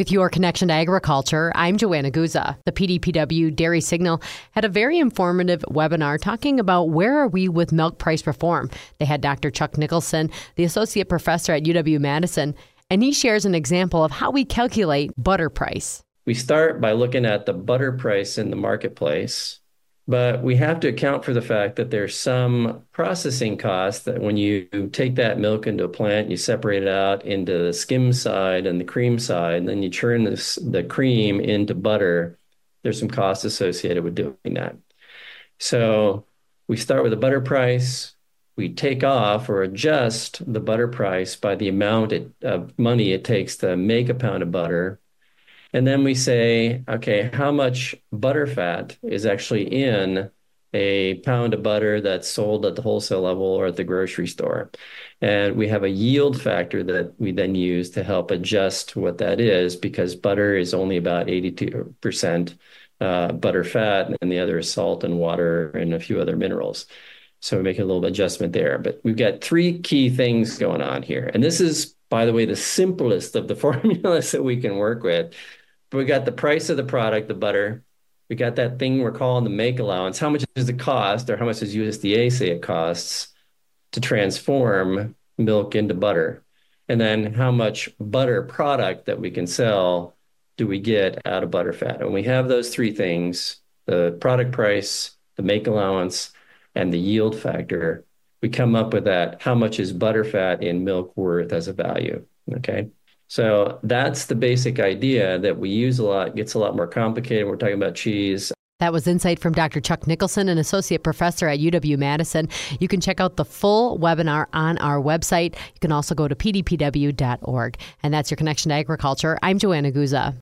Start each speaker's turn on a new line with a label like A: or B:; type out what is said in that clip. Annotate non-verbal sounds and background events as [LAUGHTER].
A: With your connection to agriculture, I'm Joanna Guza. The PDPW Dairy Signal had a very informative webinar talking about where are we with milk price reform. They had Dr. Chuck Nicholson, the associate professor at UW Madison, and he shares an example of how we calculate butter price.
B: We start by looking at the butter price in the marketplace but we have to account for the fact that there's some processing costs that when you take that milk into a plant, you separate it out into the skim side and the cream side, and then you churn this, the cream into butter. There's some costs associated with doing that. So we start with a butter price. We take off or adjust the butter price by the amount of money it takes to make a pound of butter and then we say, okay, how much butter fat is actually in a pound of butter that's sold at the wholesale level or at the grocery store? And we have a yield factor that we then use to help adjust what that is because butter is only about 82% uh, butter fat, and the other is salt and water and a few other minerals. So we make a little adjustment there. But we've got three key things going on here. And this is, by the way, the simplest of the [LAUGHS] formulas that we can work with we got the price of the product, the butter. We got that thing we're calling the make allowance. How much does it cost, or how much does USDA say it costs to transform milk into butter? And then how much butter product that we can sell do we get out of butter fat? And we have those three things the product price, the make allowance, and the yield factor. We come up with that how much is butter fat in milk worth as a value? Okay. So that's the basic idea that we use a lot. It gets a lot more complicated. We're talking about cheese.
A: That was insight from Dr. Chuck Nicholson, an associate professor at UW Madison. You can check out the full webinar on our website. You can also go to pdpw.org. And that's your connection to agriculture. I'm Joanna Guza.